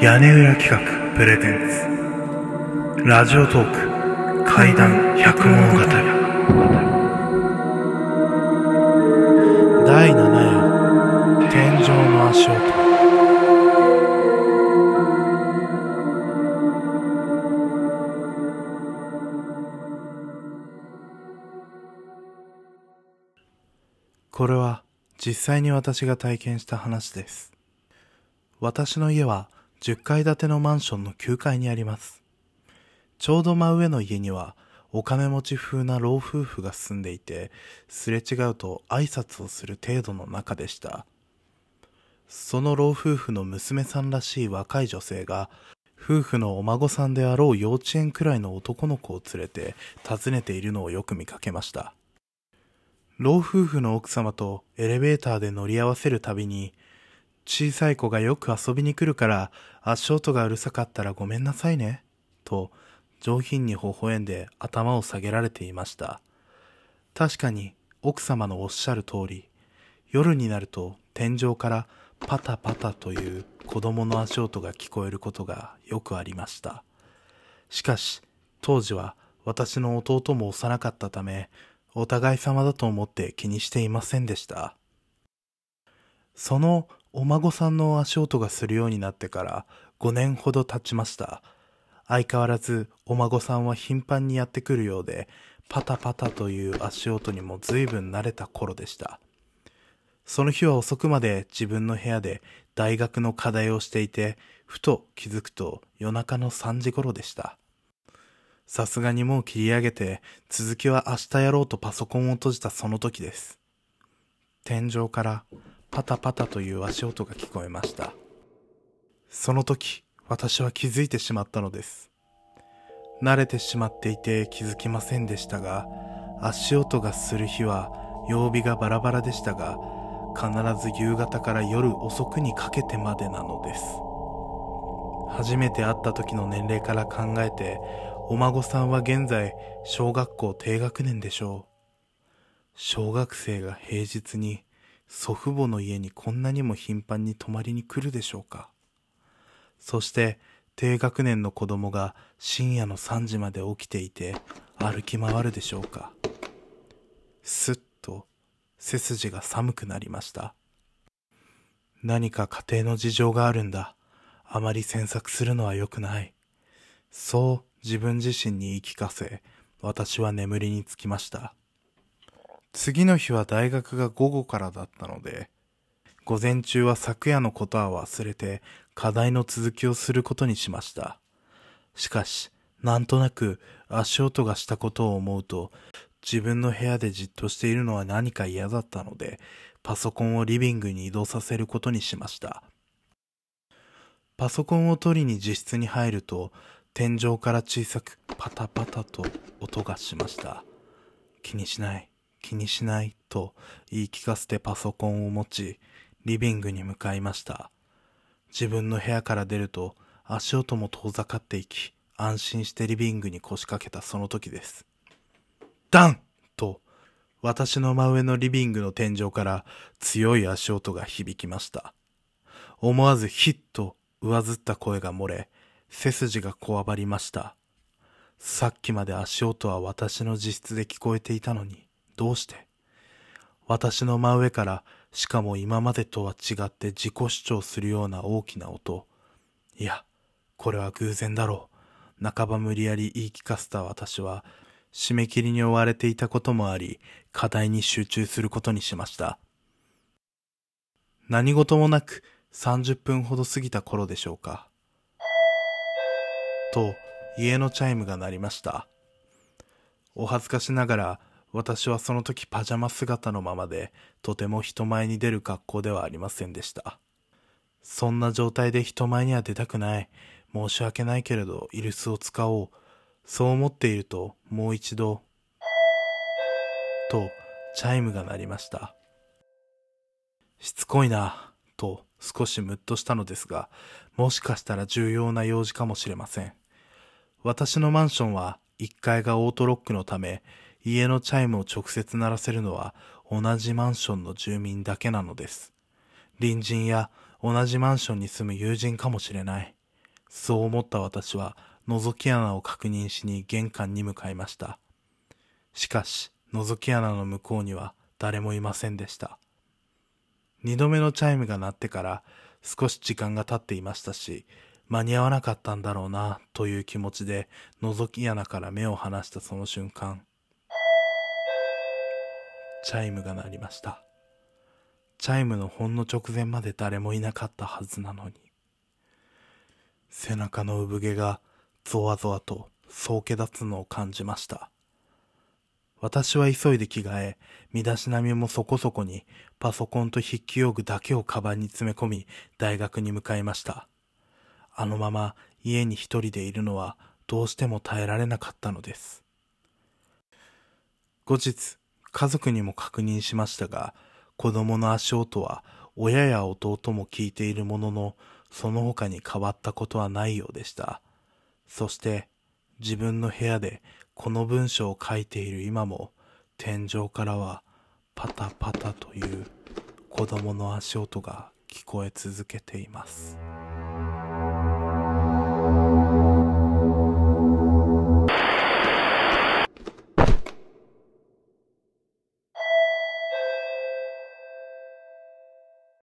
屋根裏企画プレゼンツ。ラジオトーク怪談百物語第7夜天井の足音。これは実際に私が体験した話です。私の家は10階建てのマンションの9階にありますちょうど真上の家にはお金持ち風な老夫婦が住んでいて、すれ違うと挨拶をする程度の中でした。その老夫婦の娘さんらしい若い女性が、夫婦のお孫さんであろう幼稚園くらいの男の子を連れて訪ねているのをよく見かけました。老夫婦の奥様とエレベーターで乗り合わせるたびに、小さい子がよく遊びに来るから足音がうるさかったらごめんなさいね、と上品に微笑んで頭を下げられていました。確かに奥様のおっしゃる通り、夜になると天井からパタパタという子供の足音が聞こえることがよくありました。しかし、当時は私の弟も幼かったため、お互い様だと思って気にしていませんでした。そのお孫さんの足音がするようになってから5年ほど経ちました。相変わらずお孫さんは頻繁にやってくるようで、パタパタという足音にも随分慣れた頃でした。その日は遅くまで自分の部屋で大学の課題をしていて、ふと気づくと夜中の3時頃でした。さすがにもう切り上げて、続きは明日やろうとパソコンを閉じたその時です。天井からパタパタという足音が聞こえました。その時、私は気づいてしまったのです。慣れてしまっていて気づきませんでしたが、足音がする日は曜日がバラバラでしたが、必ず夕方から夜遅くにかけてまでなのです。初めて会った時の年齢から考えて、お孫さんは現在小学校低学年でしょう。小学生が平日に祖父母の家にこんなにも頻繁に泊まりに来るでしょうか。そして低学年の子供が深夜の3時まで起きていて歩き回るでしょうか。すっと背筋が寒くなりました。何か家庭の事情があるんだ。あまり詮索するのは良くない。そう自分自身に言い聞かせ、私は眠りにつきました。次の日は大学が午後からだったので、午前中は昨夜のことは忘れて課題の続きをすることにしました。しかし、なんとなく足音がしたことを思うと、自分の部屋でじっとしているのは何か嫌だったので、パソコンをリビングに移動させることにしました。パソコンを取りに自室に入ると、天井から小さくパタパタと音がしました。気にしない、気にしないと言い聞かせてパソコンを持ち、リビングに向かいました。自分の部屋から出ると足音も遠ざかっていき、安心してリビングに腰掛けたその時です。ダンと、私の真上のリビングの天井から強い足音が響きました。思わずヒッと上ずった声が漏れ、背筋がこわばりました。さっきまで足音は私の自室で聞こえていたのに、どうして？私の真上から、しかも今までとは違って自己主張するような大きな音。いや、これは偶然だろう。半ば無理やり言い聞かせた私は、締め切りに追われていたこともあり、課題に集中することにしました。何事もなく30分ほど過ぎた頃でしょうか。と、家のチャイムが鳴りました。お恥ずかしながら、私はその時パジャマ姿のままで、とても人前に出る格好ではありませんでした。そんな状態で人前には出たくない。申し訳ないけれど、イルスを使おう。そう思っていると、もう一度、と、チャイムが鳴りました。しつこいな、と少しムッとしたのですが、もしかしたら重要な用事かもしれません。私のマンションは1階がオートロックのため、家のチャイムを直接鳴らせるのは同じマンションの住民だけなのです。隣人や同じマンションに住む友人かもしれない。そう思った私は覗き穴を確認しに玄関に向かいました。しかし、覗き穴の向こうには誰もいませんでした。二度目のチャイムが鳴ってから少し時間が経っていましたし、間に合わなかったんだろうなという気持ちで覗き穴から目を離したその瞬間、チャイムが鳴りました。チャイムのほんの直前まで誰もいなかったはずなのに。背中の産毛がゾワゾワとそそけ立つのを感じました。私は急いで着替え、身だしなみもそこそこにパソコンと筆記用具だけをカバンに詰め込み大学に向かいました。あのまま家に一人でいるのはどうしても耐えられなかったのです。後日、家族にも確認しましたが、子供の足音は親や弟も聞いているものの、その他に変わったことはないようでした。そして、自分の部屋でこの文章を書いている今も、天井からはパタパタという子供の足音が聞こえ続けています。